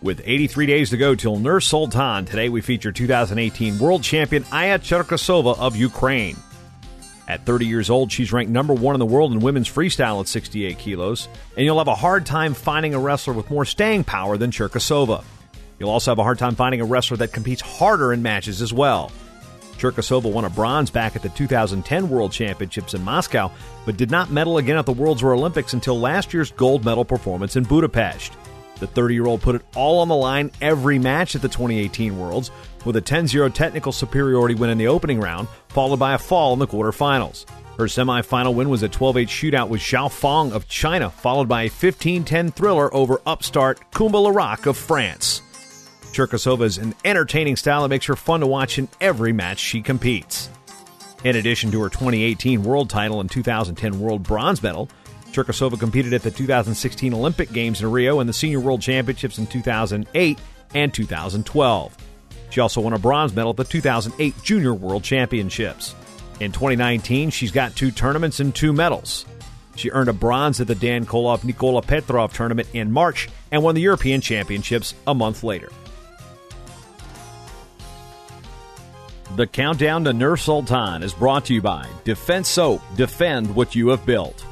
With 83 days to go till Nur Sultan, today we feature 2018 World Champion Alla Cherkasova of Ukraine. At 30 years old, she's ranked number one in the world in women's freestyle at 68 kilos, and you'll have a hard time finding a wrestler with more staying power than Cherkasova. You'll also have a hard time finding a wrestler that competes harder in matches as well. Cherkasova won a bronze back at the 2010 World Championships in Moscow, but did not medal again at the World's or Olympics until last year's gold medal performance in Budapest. The 30 year old put it all on the line every match at the 2018 Worlds, with a 10 0 technical superiority win in the opening round, followed by a fall in the quarterfinals. Her semifinal win was a 12 8 shootout with Xiao Feng of China, followed by a 15 10 thriller over upstart Koumba Larroque of France. Cherkasova is an entertaining style that makes her fun to watch in every match she competes. In addition to her 2018 world title and 2010 world bronze medal, Cherkasova competed at the 2016 Olympic Games in Rio and the Senior World Championships in 2008 and 2012. She also won a bronze medal at the 2008 Junior World Championships. In 2019, she's got two tournaments and two medals. She earned a bronze at the Dan Kolov Nikola Petrov tournament in March and won the European Championships a month later. The countdown to Nur Sultan is brought to you by Defense Soap. Defend what you have built.